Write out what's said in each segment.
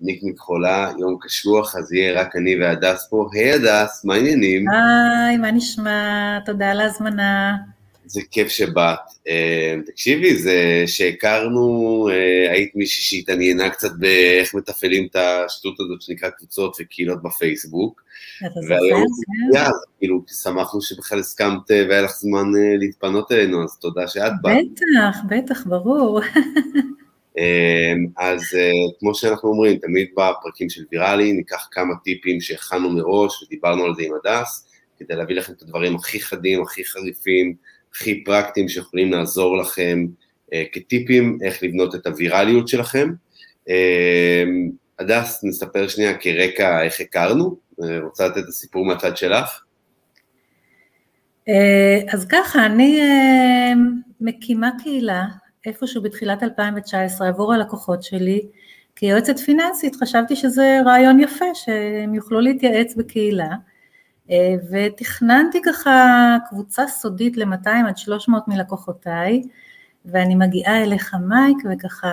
ניק מכחולה, יום קשוח, אז יהיה רק אני והדס פה. היי הדס, מה העניינים? היי, מה נשמע? תודה על ההזמנה. זה כיף שבאת. תקשיבי, זה שהכרנו, היית מישהי שהתעניינה קצת באיך מתפעלים את השטות הזאת שנקרא קבוצות וקהילות בפייסבוק. כן? אז כאילו, שמחנו שבכלל הסכמת והיה לך זמן להתפנות אלינו, אז תודה שאת באת. בטח, בטח, ברור. אז כמו שאנחנו אומרים, תמיד בפרקים של ויראלי ניקח כמה טיפים שהכנו מראש ודיברנו על זה עם הדס, כדי להביא לכם את הדברים הכי חדים, הכי חריפים, הכי פרקטיים שיכולים לעזור לכם כטיפים איך לבנות את הווירליות שלכם. הדס, נספר שנייה כרקע איך הכרנו, רוצה לתת את הסיפור מהצד שלך? אז ככה, אני מקימה קהילה איפשהו בתחילת 2019 עבור הלקוחות שלי, כיועצת פיננסית חשבתי שזה רעיון יפה שהם יוכלו להתייעץ בקהילה, ותכננתי ככה קבוצה סודית ל-200 עד 300 מלקוחותיי, ואני מגיעה אליך מייק וככה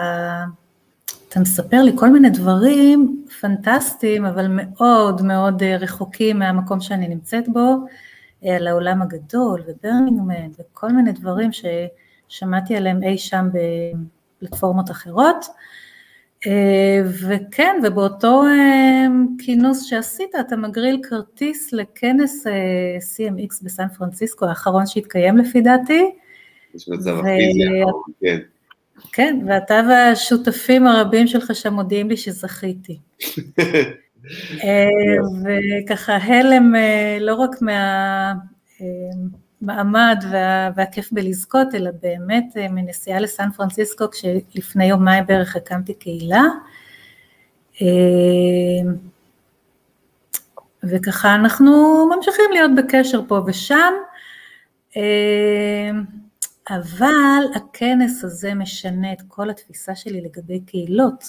אתה מספר לי כל מיני דברים פנטסטיים, אבל מאוד מאוד רחוקים מהמקום שאני נמצאת בו, על העולם הגדול וברמינגמן וכל מיני דברים ש... שמעתי עליהם אי שם בפלטפורמות אחרות, וכן, ובאותו כינוס שעשית, אתה מגריל כרטיס לכנס CMX בסן פרנסיסקו, האחרון שהתקיים לפי דעתי. יש מצב הפיזי האחרון, כן. כן, ואתה והשותפים הרבים שלך שם מודיעים לי שזכיתי. וככה הלם לא רק מה... מעמד וה, והכיף בלזכות, אלא באמת מנסיעה לסן פרנסיסקו, כשלפני יומיים בערך הקמתי קהילה. וככה אנחנו ממשיכים להיות בקשר פה ושם, אבל הכנס הזה משנה את כל התפיסה שלי לגבי קהילות,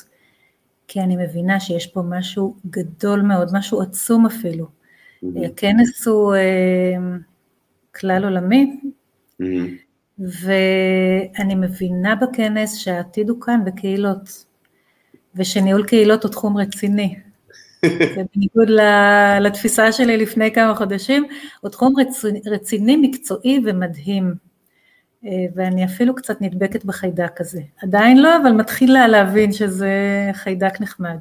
כי אני מבינה שיש פה משהו גדול מאוד, משהו עצום אפילו. הכנס הוא כלל עולמי, mm-hmm. ואני מבינה בכנס שהעתיד הוא כאן בקהילות, ושניהול קהילות הוא תחום רציני. בניגוד לתפיסה שלי לפני כמה חודשים, הוא תחום רציני, רציני, מקצועי ומדהים. ואני אפילו קצת נדבקת בחיידק הזה. עדיין לא, אבל מתחילה להבין שזה חיידק נחמד.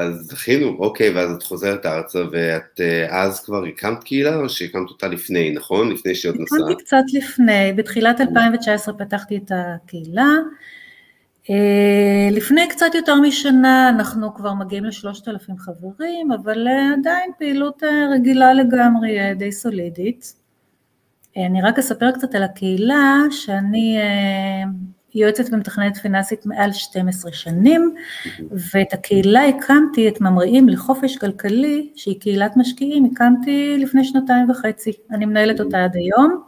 אז זכינו, אוקיי, ואז את חוזרת ארצה, ואת אז כבר הקמת קהילה, או שהקמת אותה לפני, נכון? לפני שעוד נסעת? הקמתי קצת לפני, בתחילת 2019 פתחתי את הקהילה. לפני קצת יותר משנה אנחנו כבר מגיעים לשלושת אלפים חברים, אבל עדיין פעילות רגילה לגמרי, די סולידית. אני רק אספר קצת על הקהילה, שאני יועצת ומתכננת פיננסית מעל 12 שנים, ואת הקהילה הקמתי, את ממריאים לחופש כלכלי, שהיא קהילת משקיעים, הקמתי לפני שנתיים וחצי, אני מנהלת אותה עד היום.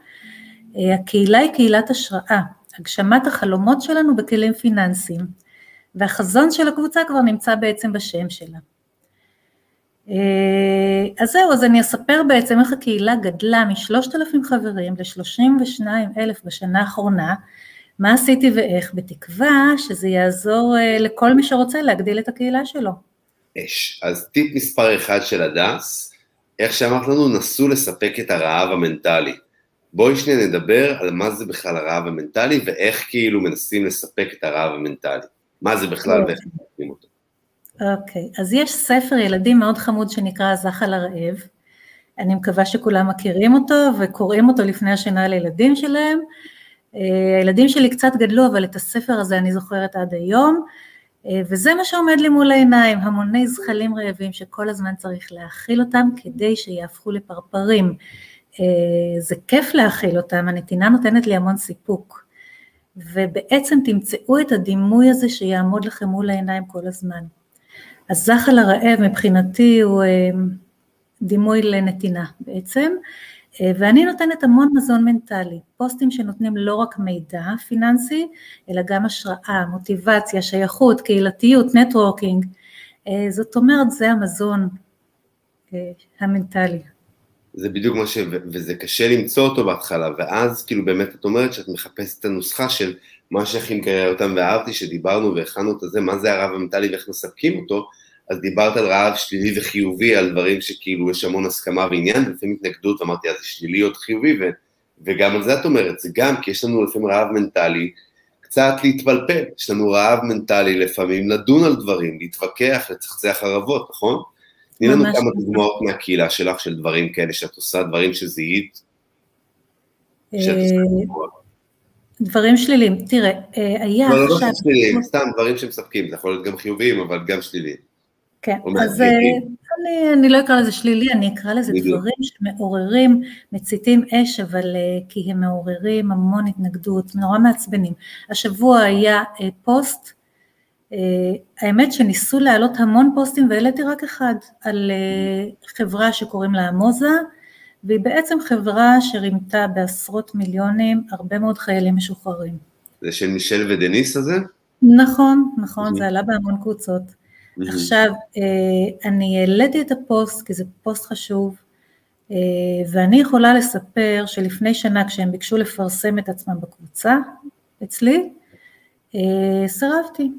הקהילה היא קהילת השראה, הגשמת החלומות שלנו בכלים פיננסיים, והחזון של הקבוצה כבר נמצא בעצם בשם שלה. אז זהו, אז אני אספר בעצם איך הקהילה גדלה משלושת אלפים חברים ל-32 אלף בשנה האחרונה, מה עשיתי ואיך, בתקווה שזה יעזור לכל מי שרוצה להגדיל את הקהילה שלו. אש. אז טיפ מספר אחד של הדס, איך שאמרת לנו, נסו לספק את הרעב המנטלי. בואי שניה נדבר על מה זה בכלל הרעב המנטלי, ואיך כאילו מנסים לספק את הרעב המנטלי. מה זה בכלל ואיך מנסים אותו. אוקיי, אז יש ספר ילדים מאוד חמוד שנקרא זחל הרעב, אני מקווה שכולם מכירים אותו וקוראים אותו לפני השינה לילדים שלהם, הילדים שלי קצת גדלו, אבל את הספר הזה אני זוכרת עד היום, וזה מה שעומד לי מול העיניים, המוני זחלים רעבים שכל הזמן צריך להאכיל אותם כדי שיהפכו לפרפרים. זה כיף להאכיל אותם, הנתינה נותנת לי המון סיפוק. ובעצם תמצאו את הדימוי הזה שיעמוד לכם מול העיניים כל הזמן. הזחל הרעב מבחינתי הוא דימוי לנתינה בעצם, ואני נותנת המון מזון מנטלי, פוסטים שנותנים לא רק מידע פיננסי, אלא גם השראה, מוטיבציה, שייכות, קהילתיות, נטוורקינג, זאת אומרת זה המזון המנטלי. זה בדיוק מה ש... וזה קשה למצוא אותו בהתחלה, ואז כאילו באמת את אומרת שאת מחפשת את הנוסחה של מה שהכי מקרר אותם, ואהבתי שדיברנו והכנו את זה, מה זה הרעב המנטלי ואיך מספקים אותו, אז דיברת על רעב שלילי וחיובי, על דברים שכאילו יש המון הסכמה ועניין, ולפעמים התנגדות, אמרתי, אז זה שלילי או חיובי, ו, וגם על זה את אומרת, זה גם כי יש לנו לפעמים רעב מנטלי, קצת להתפלפל, יש לנו רעב מנטלי לפעמים לדון על דברים, להתווכח, לצחצח ערבות, נכון? תני לנו כמה דוגמאות מהקהילה שלך של דברים כאלה שאת עושה, דברים שזיהית. אה, דברים שליליים, תראה, אה, היה עכשיו... לא, לא שליליים, סתם דברים שמספקים, זה יכול להיות גם חיוביים, אבל גם שליליים. כן, אז אה, אני, אני לא אקרא לזה שלילי, אני אקרא לזה דברים שמעוררים, מציתים אש, אבל כי הם מעוררים המון התנגדות, נורא מעצבנים. השבוע היה פוסט אה, האמת שניסו להעלות המון פוסטים והעליתי רק אחד על אה, חברה שקוראים לה עמוזה והיא בעצם חברה שרימתה בעשרות מיליונים הרבה מאוד חיילים משוחררים. זה של מישל ודניס הזה? נכון, נכון, זה עלה בהמון קבוצות. עכשיו, אה, אני העליתי את הפוסט כי זה פוסט חשוב ואני יכולה לספר שלפני שנה כשהם ביקשו לפרסם את עצמם בקבוצה אצלי, סירבתי.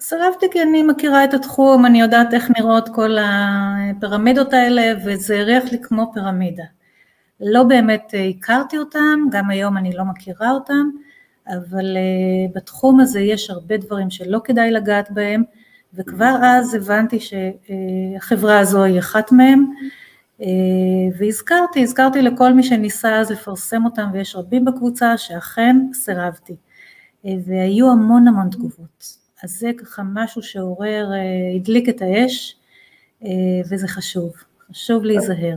סירבתי כי אני מכירה את התחום, אני יודעת איך נראות כל הפירמידות האלה וזה הריח לי כמו פירמידה. לא באמת הכרתי אותם, גם היום אני לא מכירה אותם, אבל בתחום הזה יש הרבה דברים שלא כדאי לגעת בהם, וכבר אז הבנתי שהחברה הזו היא אחת מהם, והזכרתי, הזכרתי לכל מי שניסה אז לפרסם אותם, ויש רבים בקבוצה שאכן סירבתי, והיו המון המון תגובות. אז זה ככה משהו שעורר, הדליק את האש, וזה חשוב, חשוב להיזהר.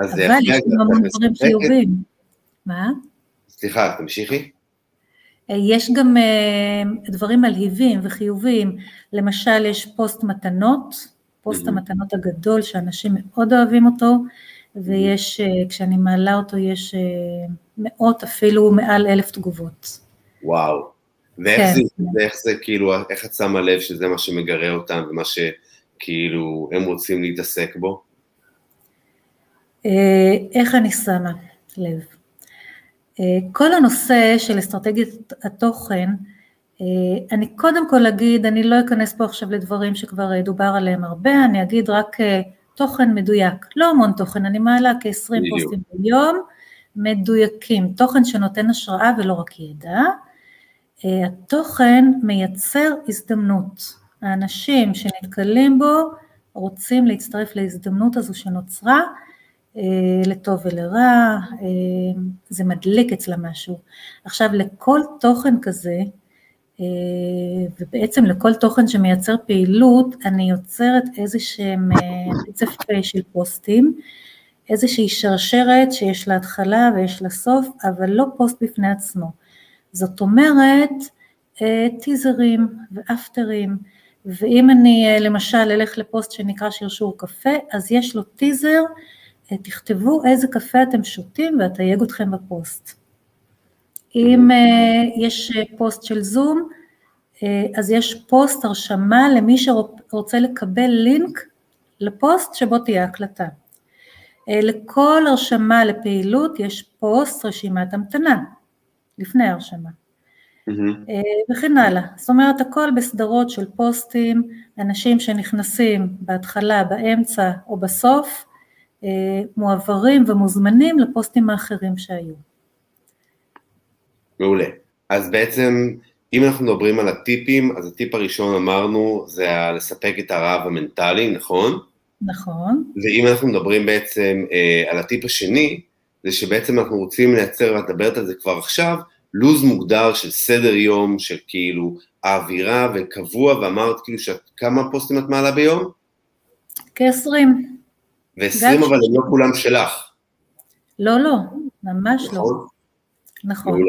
אבל יש גם המון דברים חיובים. מה? סליחה, תמשיכי. אה, יש גם דברים מלהיבים וחיוביים, למשל יש פוסט מתנות, פוסט המתנות הגדול שאנשים מאוד אוהבים אותו, ויש, כשאני מעלה אותו יש מאות אפילו מעל אלף תגובות. וואו. ואיך כן. זה, ואיך זה כאילו, איך את שמה לב שזה מה שמגרה אותם ומה שכאילו הם רוצים להתעסק בו? אה, איך אני שמה לב? אה, כל הנושא של אסטרטגיית התוכן, אה, אני קודם כל אגיד, אני לא אכנס פה עכשיו לדברים שכבר דובר עליהם הרבה, אני אגיד רק תוכן מדויק, לא המון תוכן, אני מעלה כ-20 פוסטים ביום, מדויקים, תוכן שנותן השראה ולא רק ידע, אה, התוכן מייצר הזדמנות. האנשים שנתקלים בו רוצים להצטרף להזדמנות הזו שנוצרה, אה, לטוב ולרע, אה, זה מדליק אצלה משהו. עכשיו לכל תוכן כזה, ובעצם לכל תוכן שמייצר פעילות, אני יוצרת איזה שהם רצף של פוסטים, איזושהי שרשרת שיש לה התחלה ויש לה סוף, אבל לא פוסט בפני עצמו. זאת אומרת, אה, טיזרים ואפטרים, ואם אני אה, למשל אלך לפוסט שנקרא שרשור קפה, אז יש לו טיזר, אה, תכתבו איזה קפה אתם שותים ואתייג אתכם בפוסט. אם יש פוסט של זום, אז יש פוסט הרשמה למי שרוצה לקבל לינק לפוסט שבו תהיה הקלטה. לכל הרשמה לפעילות יש פוסט רשימת המתנה. לפני ההרשמה. Mm-hmm. וכן הלאה. זאת אומרת, הכל בסדרות של פוסטים, אנשים שנכנסים בהתחלה, באמצע או בסוף, אה, מועברים ומוזמנים לפוסטים האחרים שהיו. מעולה. אז בעצם, אם אנחנו מדברים על הטיפים, אז הטיפ הראשון אמרנו, זה לספק את הרעב המנטלי, נכון? נכון. ואם אנחנו מדברים בעצם אה, על הטיפ השני, זה שבעצם אנחנו רוצים לייצר, ואת מדברת על זה כבר עכשיו, לו"ז מוגדר של סדר יום, של כאילו האווירה וקבוע, ואמרת כאילו שאת, כמה פוסטים את מעלה ביום? כ-20. ו-20 אבל הם לא כולם שלך. לא, לא, ממש לא. נכון. נכון.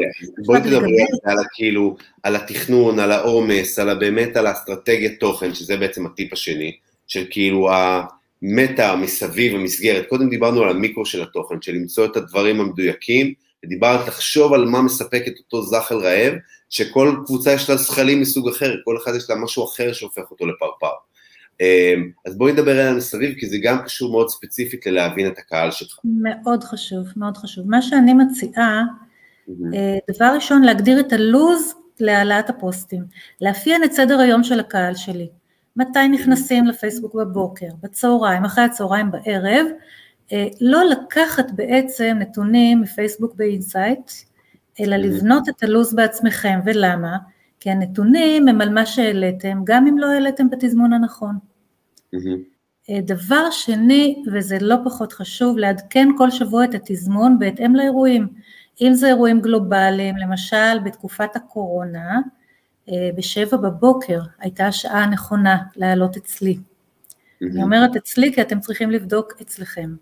בואי תדברי על כאילו, על התכנון, על העומס, על באמת על האסטרטגיית תוכן, שזה בעצם הטיפ השני, של כאילו המטה מסביב, המסגרת. קודם דיברנו על המיקרו של התוכן, של למצוא את הדברים המדויקים, ודיברת לחשוב על מה מספק את אותו זחל רעב, שכל קבוצה יש לה זכלים מסוג אחר, כל אחד יש לה משהו אחר שהופך אותו לפרפר. אמ, אז בואי נדבר עליה מסביב, כי זה גם קשור מאוד ספציפית ללהבין את הקהל שלך. מאוד חשוב, מאוד חשוב. מה שאני מציעה, mm-hmm. דבר ראשון, להגדיר את הלו"ז להעלאת הפוסטים, לאפיין את סדר היום של הקהל שלי, מתי נכנסים לפייסבוק בבוקר, בצהריים, אחרי הצהריים בערב, אה, לא לקחת בעצם נתונים מפייסבוק ב insight, אלא לבנות את הלו"ז בעצמכם, ולמה? כי הנתונים הם על מה שהעליתם, גם אם לא העליתם בתזמון הנכון. אה, דבר שני, וזה לא פחות חשוב, לעדכן כל שבוע את התזמון בהתאם לאירועים. אם זה אירועים גלובליים, למשל בתקופת הקורונה, אה, בשבע בבוקר הייתה השעה הנכונה לעלות אצלי. אני אומרת אצלי כי אתם צריכים לבדוק אצלכם.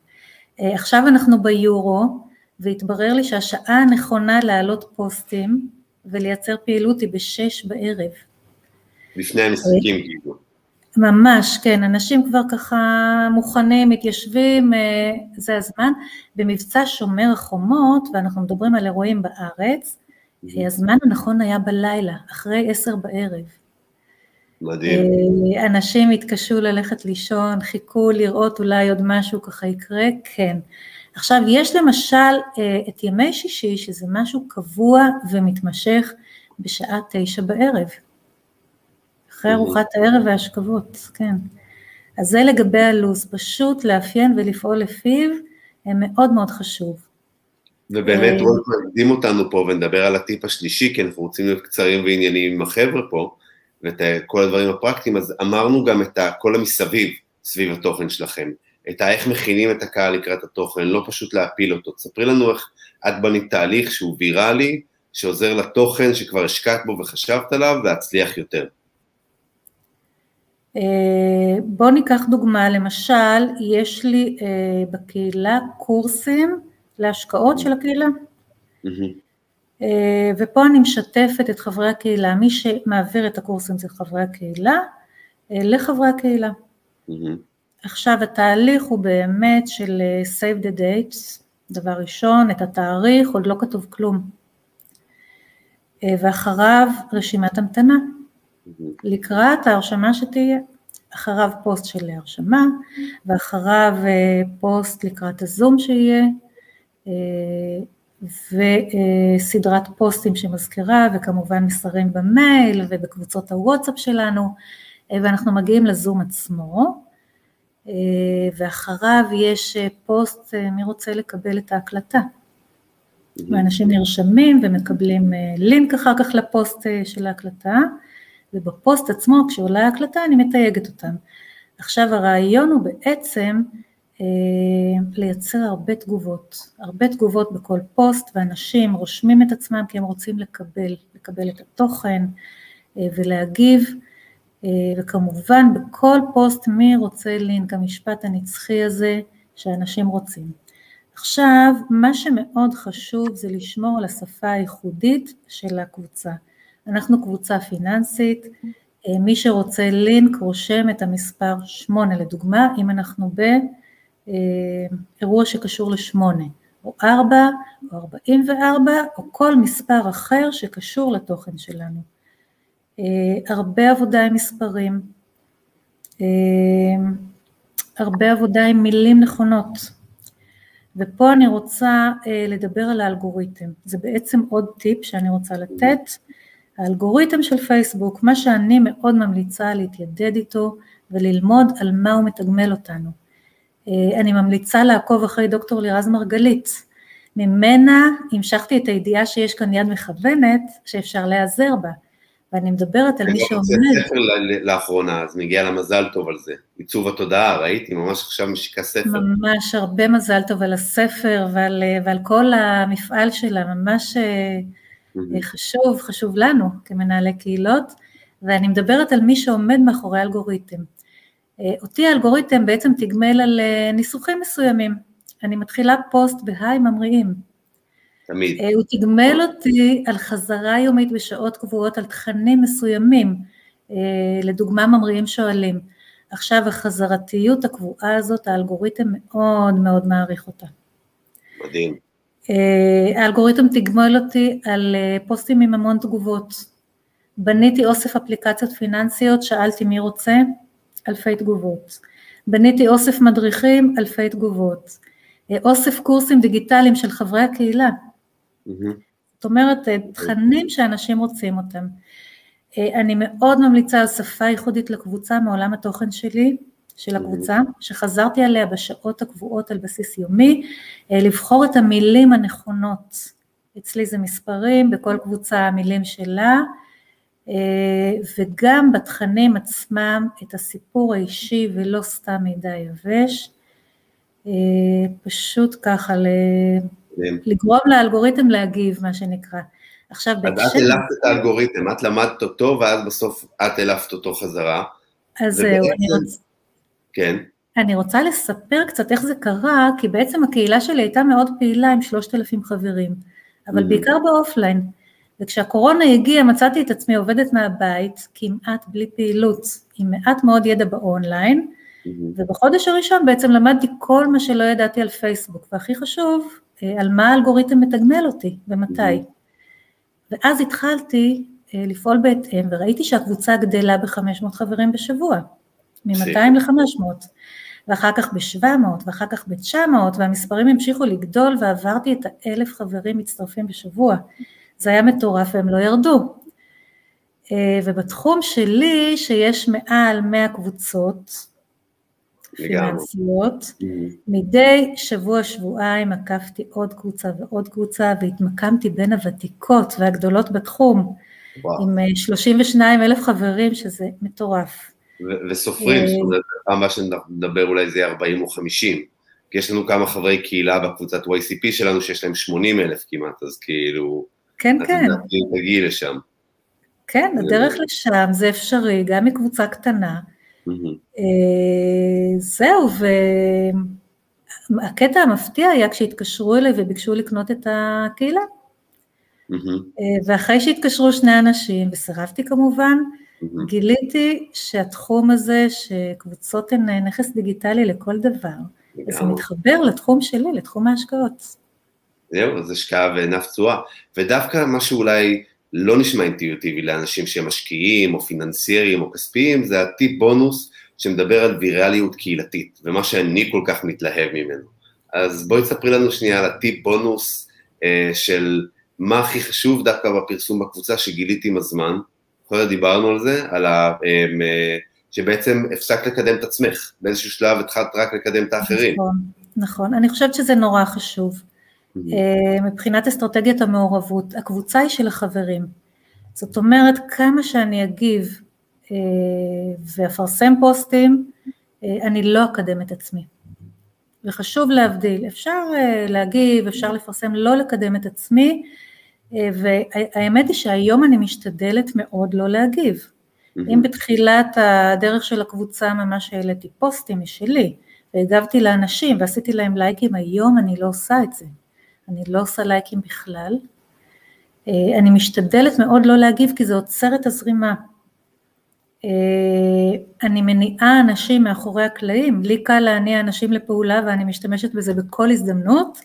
אה, עכשיו אנחנו ביורו, והתברר לי שהשעה הנכונה להעלות פוסטים ולייצר פעילות היא בשש בערב. לפני המשחקים כאילו. ממש, כן, אנשים כבר ככה מוכנים, מתיישבים, אה, זה הזמן. במבצע שומר החומות, ואנחנו מדברים על אירועים בארץ, אה, הזמן הנכון היה בלילה, אחרי עשר בערב. מדהים. אה, אנשים התקשו ללכת לישון, חיכו לראות אולי עוד משהו ככה יקרה, כן. עכשיו, יש למשל את ימי שישי, שזה משהו קבוע ומתמשך בשעה תשע בערב. אחרי ארוחת הערב והשכבות, כן. אז זה לגבי הלו"ז, פשוט לאפיין ולפעול לפיו, מאוד מאוד חשוב. ובאמת, אה, רון, נקדים אותנו פה ונדבר על הטיפ השלישי, כי אנחנו רוצים להיות קצרים וענייניים עם החבר'ה פה, ואת כל הדברים הפרקטיים, אז אמרנו גם את כל המסביב סביב התוכן שלכם, את איך מכינים את הקהל לקראת התוכן, לא פשוט להפיל אותו. תספרי לנו איך את בנית תהליך שהוא ויראלי, שעוזר לתוכן שכבר השקעת בו וחשבת עליו, להצליח יותר. אה, בואו ניקח דוגמה, למשל, יש לי אה, בקהילה קורסים להשקעות של הקהילה. אה, ופה אני משתפת את חברי הקהילה, מי שמעביר את הקורסים זה חברי הקהילה, לחברי הקהילה. עכשיו התהליך הוא באמת של save the dates, דבר ראשון, את התאריך, עוד לא כתוב כלום. ואחריו רשימת המתנה. לקראת ההרשמה שתהיה. אחריו פוסט של הרשמה, ואחריו אה, פוסט לקראת הזום שיהיה, אה, וסדרת פוסטים שמזכירה, וכמובן מסרים במייל ובקבוצות הוואטסאפ שלנו, אה, ואנחנו מגיעים לזום עצמו, ואחריו יש פוסט, מי רוצה לקבל את ההקלטה. ואנשים נרשמים ומקבלים לינק אחר כך לפוסט של ההקלטה, ובפוסט עצמו, כשעולה ההקלטה, אני מתייגת אותם. עכשיו הרעיון הוא בעצם אה, לייצר הרבה תגובות, הרבה תגובות בכל פוסט, ואנשים רושמים את עצמם כי הם רוצים לקבל, לקבל את התוכן אה, ולהגיב, אה, וכמובן בכל פוסט מי רוצה לינק, המשפט הנצחי הזה שאנשים רוצים. עכשיו, מה שמאוד חשוב זה לשמור על השפה הייחודית של הקבוצה. אנחנו קבוצה פיננסית, אה, מי שרוצה לינק רושם את המספר 8 לדוגמה, אם אנחנו באירוע שקשור ל-8, או 4, או 44, או כל מספר אחר שקשור לתוכן שלנו. אה, הרבה עבודה עם מספרים, אה, הרבה עבודה עם מילים נכונות. ופה אני רוצה לדבר על האלגוריתם, זה בעצם עוד טיפ שאני רוצה לתת. האלגוריתם של פייסבוק, מה שאני מאוד ממליצה להתיידד איתו וללמוד על מה הוא מתגמל אותנו. אה, אני ממליצה לעקוב אחרי דוקטור לירז מרגלית, ממנה המשכתי את הידיעה שיש כאן יד מכוונת שאפשר להיעזר בה, ואני מדברת על מי שעומד. אני גם ספר לאחרונה, אז מגיע לה מזל טוב על זה. עיצוב התודעה, ראיתי, ממש עכשיו משיקה ספר. ממש הרבה מזל טוב על הספר ועל, ועל כל המפעל שלה, ממש אה, Mm-hmm. חשוב, חשוב לנו כמנהלי קהילות, ואני מדברת על מי שעומד מאחורי אלגוריתם. אה, אותי האלגוריתם בעצם תגמל על אה, ניסוחים מסוימים. אני מתחילה פוסט בהיי ממריאים. תמיד. אה, הוא תגמל אותי על חזרה יומית בשעות קבועות על תכנים מסוימים, לדוגמה ממריאים שואלים. עכשיו החזרתיות הקבועה הזאת, האלגוריתם מאוד מאוד מעריך אותה. מדהים. אה, האלגוריתם תגמול אותי על אה, פוסטים עם המון תגובות. בניתי אוסף אפליקציות פיננסיות, שאלתי מי רוצה, אלפי תגובות. בניתי אוסף מדריכים, אלפי תגובות. אה, אוסף קורסים דיגיטליים של חברי הקהילה. זאת אומרת, תכנים שאנשים רוצים אותם. אני מאוד ממליצה על שפה ייחודית לקבוצה מעולם התוכן שלי, של הקבוצה, שחזרתי עליה בשעות הקבועות על בסיס יומי, לבחור את המילים הנכונות. אצלי זה מספרים, בכל קבוצה המילים שלה, וגם בתכנים עצמם את הסיפור האישי ולא סתם מידע יבש. פשוט ככה לגרום לאלגוריתם להגיב, מה שנקרא. עכשיו בהקשר... אז את העלפת את האלגוריתם, את למדת אותו ואז בסוף את העלפת אותו חזרה. אז זהו, ובעצם... אני רוצה... כן. אני רוצה לספר קצת איך זה קרה, כי בעצם הקהילה שלי הייתה מאוד פעילה עם שלושת אלפים חברים, אבל mm-hmm. בעיקר באופליין. וכשהקורונה הגיעה מצאתי את עצמי עובדת מהבית, כמעט בלי פעילות, עם מעט מאוד ידע באונליין, mm-hmm. ובחודש הראשון בעצם למדתי כל מה שלא ידעתי על פייסבוק, והכי חשוב, על מה האלגוריתם מתגמל אותי ומתי. Mm-hmm. ואז התחלתי אה, לפעול בהתאם, וראיתי שהקבוצה גדלה ב-500 חברים בשבוע, מ-200 ל-500, ואחר כך ב-700, ואחר כך ב-900, והמספרים המשיכו לגדול, ועברתי את האלף חברים מצטרפים בשבוע. זה היה מטורף והם לא ירדו. אה, ובתחום שלי, שיש מעל 100 קבוצות פיננסיות, mm-hmm. מדי שבוע-שבועיים עקפתי עוד קבוצה ועוד קבוצה והתמקמתי בין הוותיקות והגדולות בתחום, וואו. עם 32 אה, אלף חברים, שזה מטורף. וסופרים, זאת אומרת, פעם הבאה שנדבר אולי זה יהיה 40 או 50, כי יש לנו כמה חברי קהילה בקבוצת YCP שלנו שיש להם 80 אלף כמעט, אז כאילו... כן, כן. אז תגיעי לשם. כן, הדרך לשם זה אפשרי, גם מקבוצה קטנה. אה, זהו, והקטע המפתיע היה כשהתקשרו אליי וביקשו לקנות את הקהילה. אה, ואחרי שהתקשרו שני אנשים, וסירבתי כמובן, גיליתי שהתחום הזה, שקבוצות הן נכס דיגיטלי לכל דבר, אז זה מתחבר לתחום שלי, לתחום ההשקעות. זהו, אז השקעה וענף תשואה. ודווקא מה שאולי לא נשמע אינטואיטיבי לאנשים שהם משקיעים, או פיננסיירים, או כספיים, זה הטיפ בונוס שמדבר על ויראליות קהילתית, ומה שאני כל כך מתלהב ממנו. אז בואי תספרי לנו שנייה על הטיפ בונוס אה, של מה הכי חשוב דווקא בפרסום בקבוצה שגיליתי עם הזמן. כל דיברנו על זה, על ה... אה, אה, שבעצם הפסקת לקדם את עצמך, באיזשהו שלב התחלת רק לקדם את האחרים. נכון, נכון, אני חושבת שזה נורא חשוב. אה, מבחינת אסטרטגיית המעורבות, הקבוצה היא של החברים. זאת אומרת, כמה שאני אגיב אה, ואפרסם פוסטים, אה, אני לא אקדם את עצמי. וחשוב להבדיל, אפשר להגיב, אפשר לפרסם, לא לקדם את עצמי, והאמת היא שהיום אני משתדלת מאוד לא להגיב. אם בתחילת הדרך של הקבוצה ממש העליתי פוסטים משלי, והגבתי לאנשים ועשיתי להם לייקים, היום אני לא עושה את זה. אני לא עושה לייקים בכלל. אה, אני משתדלת מאוד לא להגיב כי זה עוצר את הזרימה. אה, אני מניעה אנשים מאחורי הקלעים, לי קל להניע אנשים לפעולה ואני משתמשת בזה בכל הזדמנות.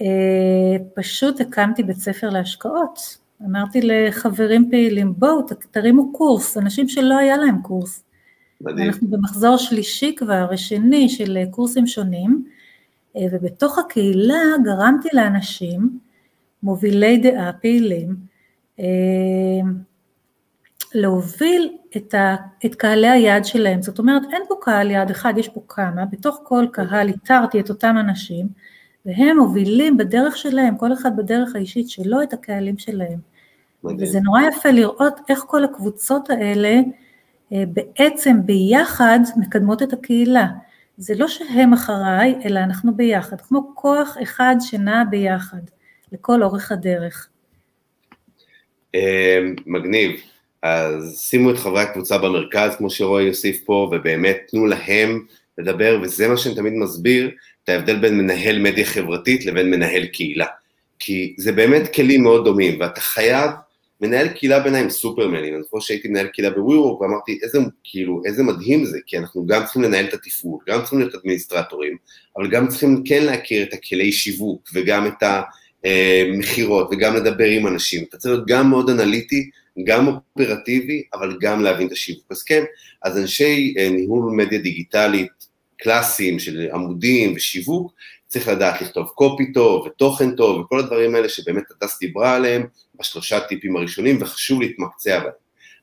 אה, פשוט הקמתי בית ספר להשקעות. אמרתי לחברים פעילים, בואו תרימו קורס, אנשים שלא היה להם קורס. מדהים. אנחנו במחזור שלישי כבר, שני של קורסים שונים, ובתוך הקהילה גרמתי לאנשים, מובילי דעה פעילים, אה, להוביל את, ה, את קהלי היעד שלהם, זאת אומרת אין פה קהל יעד אחד, יש פה כמה, בתוך כל קהל איתרתי את אותם אנשים, והם מובילים בדרך שלהם, כל אחד בדרך האישית שלו, את הקהלים שלהם. מדהים. וזה נורא יפה לראות איך כל הקבוצות האלה אה, בעצם ביחד מקדמות את הקהילה. זה לא שהם אחריי, אלא אנחנו ביחד, כמו כוח אחד שנע ביחד, לכל אורך הדרך. אמ, מגניב. אז שימו את חברי הקבוצה במרכז, כמו שרועי יוסיף פה, ובאמת תנו להם לדבר, וזה מה שאני תמיד מסביר, את ההבדל בין מנהל מדיה חברתית לבין מנהל קהילה. כי זה באמת כלים מאוד דומים, ואתה חייב מנהל קהילה בעיניי סופרמנים, אני זוכר שהייתי מנהל קהילה בוויוורק ואמרתי איזה, כאילו, איזה מדהים זה, כי אנחנו גם צריכים לנהל את התפעול, גם צריכים להיות אדמיניסטרטורים, אבל גם צריכים כן להכיר את הכלי שיווק וגם את המכירות וגם לדבר עם אנשים, אתה צריך להיות גם מאוד אנליטי, גם אופרטיבי, אבל גם להבין את השיווק. אז כן, אז אנשי אה, ניהול מדיה דיגיטלית קלאסיים של עמודים ושיווק, צריך לדעת לכתוב קופי טוב ותוכן טוב וכל הדברים האלה שבאמת הדס דיברה עליהם בשלושה טיפים הראשונים וחשוב להתמקצע בהם.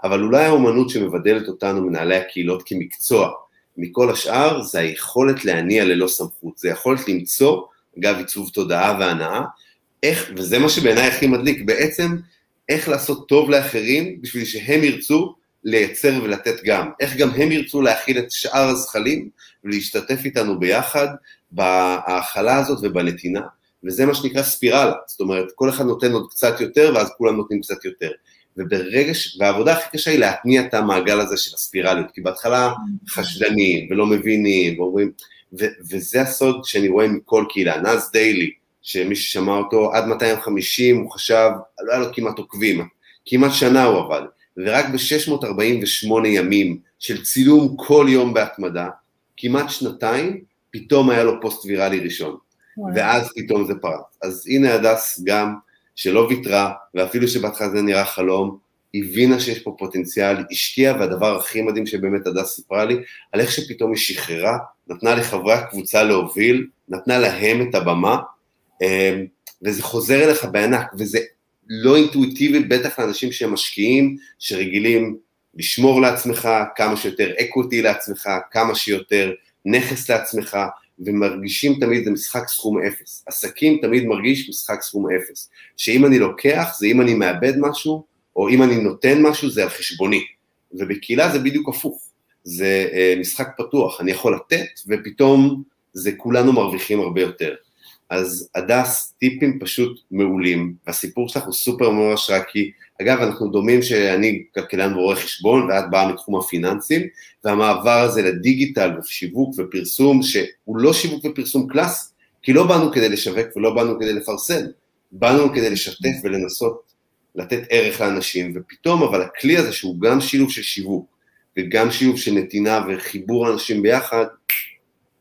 אבל אולי האומנות שמבדלת אותנו, מנהלי הקהילות, כמקצוע, מכל השאר, זה היכולת להניע ללא סמכות, זה יכולת למצוא, אגב עיצוב תודעה והנאה, איך, וזה מה שבעיניי הכי מדליק, בעצם איך לעשות טוב לאחרים בשביל שהם ירצו לייצר ולתת גם, איך גם הם ירצו להכיל את שאר הזכלים ולהשתתף איתנו ביחד בהאכלה הזאת ובנתינה, וזה מה שנקרא ספירלה, זאת אומרת, כל אחד נותן עוד קצת יותר ואז כולם נותנים קצת יותר. וברגע, ש... והעבודה הכי קשה היא להתניע את המעגל הזה של הספירליות, כי בהתחלה חשדנים ולא מבינים, ואומרים, ו... וזה הסוד שאני רואה מכל קהילה, נאז דיילי, שמי ששמע אותו עד 250 הוא חשב, לא היה לו כמעט עוקבים, כמעט שנה הוא עבד, ורק ב-648 ימים של צילום כל יום בהתמדה, כמעט שנתיים, פתאום היה לו פוסט ויראלי ראשון, ואז פתאום זה פרץ. אז הנה הדס גם, שלא ויתרה, ואפילו שבהתחלה זה נראה חלום, הבינה שיש פה פוטנציאל, השקיעה, והדבר הכי מדהים שבאמת הדס סיפרה לי, על איך שפתאום היא שחררה, נתנה לחברי הקבוצה להוביל, נתנה להם את הבמה, אמ, וזה חוזר אליך בענק, וזה לא אינטואיטיבי, בטח לאנשים שהם משקיעים, שרגילים לשמור לעצמך כמה שיותר אקוטי לעצמך, כמה שיותר נכס לעצמך, ומרגישים תמיד זה משחק סכום אפס. עסקים תמיד מרגיש משחק סכום אפס. שאם אני לוקח, זה אם אני מאבד משהו, או אם אני נותן משהו, זה על חשבוני. ובקהילה זה בדיוק הפוך. זה אה, משחק פתוח, אני יכול לתת, ופתאום זה כולנו מרוויחים הרבה יותר. אז הדס, טיפים פשוט מעולים, והסיפור שלך הוא סופר מאוד השראה, כי אגב, אנחנו דומים שאני כלכלן ורואה חשבון, ואת באה מתחום הפיננסים, והמעבר הזה לדיגיטל ושיווק ופרסום, שהוא לא שיווק ופרסום קלאס, כי לא באנו כדי לשווק ולא באנו כדי לפרסם, באנו כדי לשתף ולנסות לתת ערך לאנשים, ופתאום, אבל הכלי הזה שהוא גם שילוב של שיווק, וגם שילוב של נתינה וחיבור אנשים ביחד,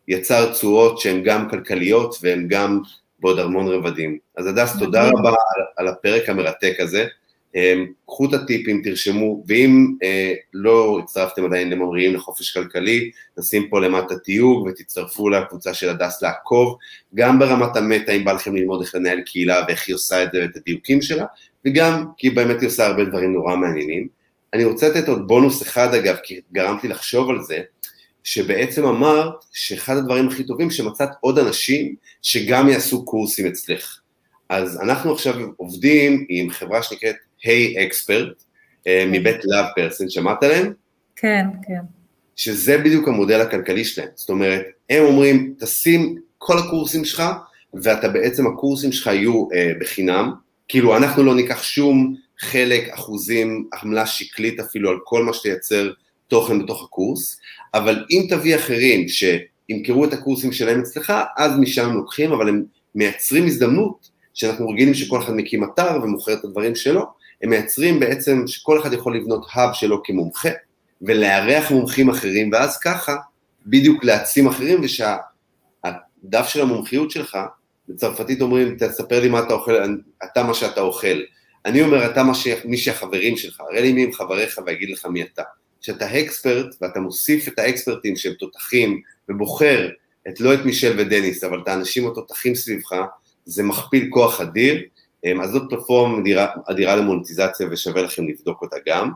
יצר תשואות שהן גם כלכליות והן גם בעוד המון רבדים. אז הדס, תודה רבה על, על הפרק המרתק הזה. אמ, קחו את הטיפים, תרשמו, ואם אה, לא הצטרפתם עדיין לממריאים לחופש כלכלי, נשים פה למטה תיוג ותצטרפו לקבוצה של הדס לעקוב, גם ברמת המטה, אם בא לכם ללמוד איך לנהל קהילה ואיך היא עושה את זה ואת הדיוקים שלה, וגם כי באמת היא עושה הרבה דברים נורא מעניינים. אני רוצה לתת עוד בונוס אחד אגב, כי גרמתי לחשוב על זה, שבעצם אמרת שאחד הדברים הכי טובים שמצאת עוד אנשים שגם יעשו קורסים אצלך. אז אנחנו עכשיו עובדים עם חברה שנקראת היי hey אקספרט, אה, מבית לאב פרסן, שמעת עליהם? כן, כן. שזה בדיוק המודל הכלכלי שלהם, זאת אומרת, הם אומרים, תשים כל הקורסים שלך, ואתה בעצם, הקורסים שלך יהיו אה, בחינם, כאילו אנחנו לא ניקח שום חלק, אחוזים, עמלה שקלית אפילו על כל מה שתייצר תוכן בתוך הקורס, אבל אם תביא אחרים שימכרו את הקורסים שלהם אצלך, אז משם לוקחים, אבל הם מייצרים הזדמנות שאנחנו רגילים שכל אחד מקים אתר ומוכר את הדברים שלו, הם מייצרים בעצם שכל אחד יכול לבנות האב שלו כמומחה ולארח מומחים אחרים, ואז ככה בדיוק להעצים אחרים ושהדף של המומחיות שלך, בצרפתית אומרים, תספר לי מה אתה אוכל, אתה מה שאתה אוכל. אני אומר, אתה מה ש... מי שהחברים שלך, הרי לי מי הם חבריך ויגיד לך מי אתה. כשאתה אקספרט ואתה מוסיף את האקספרטים שהם תותחים ובוחר את לא את מישל ודניס, אבל את האנשים התותחים סביבך, זה מכפיל כוח אדיר, אמ, אז זאת פלטפורמה אדירה, אדירה למוניטיזציה ושווה לכם לבדוק אותה גם.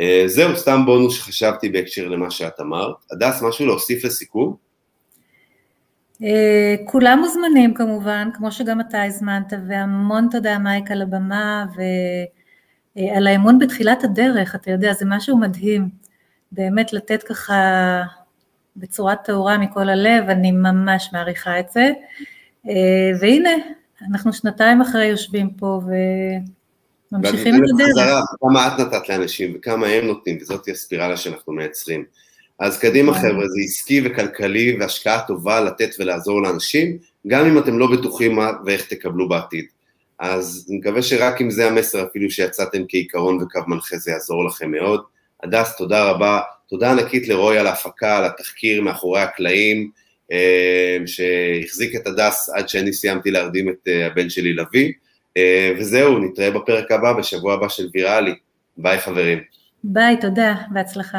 אה, זהו, סתם בונוס שחשבתי בהקשר למה שאת אמרת. הדס, משהו להוסיף לסיכום? אה, כולם מוזמנים כמובן, כמו שגם אתה הזמנת, והמון תודה מייק על הבמה ועל האמון בתחילת הדרך, אתה יודע, זה משהו מדהים. באמת לתת ככה בצורה טהורה מכל הלב, אני ממש מעריכה את זה. אה, והנה, אנחנו שנתיים אחרי יושבים פה וממשיכים את הדרך. כמה את נתת לאנשים וכמה הם נותנים, וזאת הספירלה שאנחנו מייצרים. אז קדימה כן. חבר'ה, זה עסקי וכלכלי והשקעה טובה לתת ולעזור לאנשים, גם אם אתם לא בטוחים מה ואיך תקבלו בעתיד. אז אני מקווה שרק אם זה המסר אפילו שיצאתם כעיקרון וקו מנחה זה יעזור לכם מאוד. הדס, תודה רבה. תודה ענקית לרועי על ההפקה, על התחקיר מאחורי הקלעים, אה, שהחזיק את הדס עד שאני סיימתי להרדים את אה, הבן שלי לביא. אה, וזהו, נתראה בפרק הבא, בשבוע הבא של ויראלי. ביי חברים. ביי, תודה, בהצלחה.